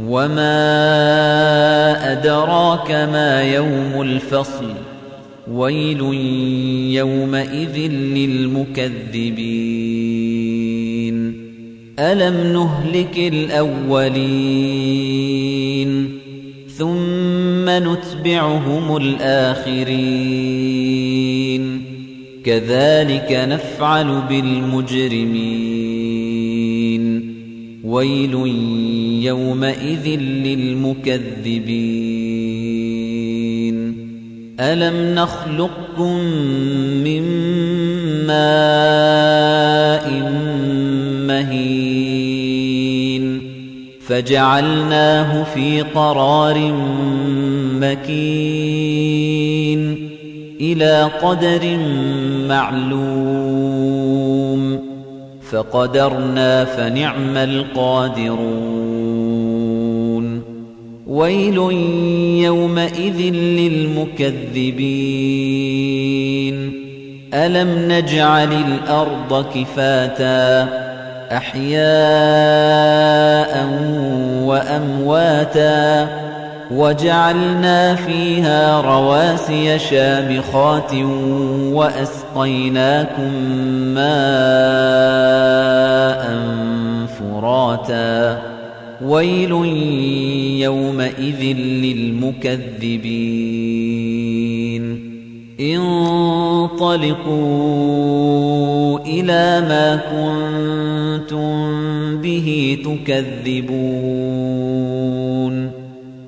وما أدراك ما يوم الفصل ويل يومئذ للمكذبين ألم نهلك الأولين ثم نتبعهم الآخرين كذلك نفعل بالمجرمين ويل يومئذ للمكذبين. ألم نخلقكم من ماء مهين؟ فجعلناه في قرار مكين. إلى قدر معلوم. فقدرنا فنعم القادرون. ويل يومئذ للمكذبين. ألم نجعل الأرض كفاتا؟ أحياء وأمواتا. وجعلنا فيها رواسي شامخات وأسقيناكم ماء فراتا. ويل يومئذ للمكذبين. انطلقوا إلى ما كنتم به تكذبون.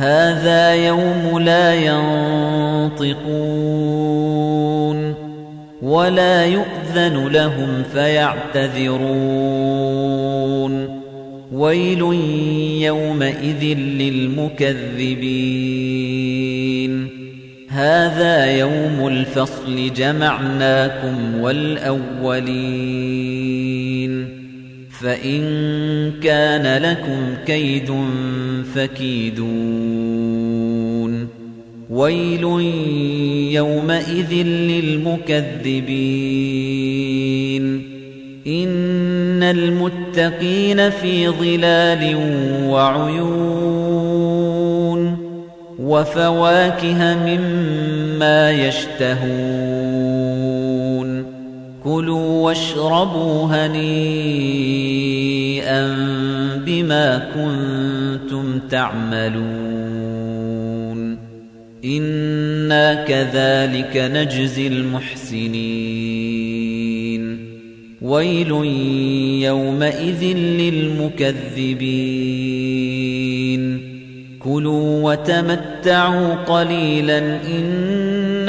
هذا يوم لا ينطقون ولا يؤذن لهم فيعتذرون. ويل يومئذ للمكذبين. هذا يوم الفصل جمعناكم والأولين. فإن كان لكم كيد فكيدون. ويل يومئذ للمكذبين. إن المتقين في ظلال وعيون. وفواكه مما يشتهون. كلوا واشربوا هنيئا بما كنتم تعملون. إنا كذلك نجزي المحسنين. ويل يومئذ للمكذبين. كلوا وتمتعوا قليلا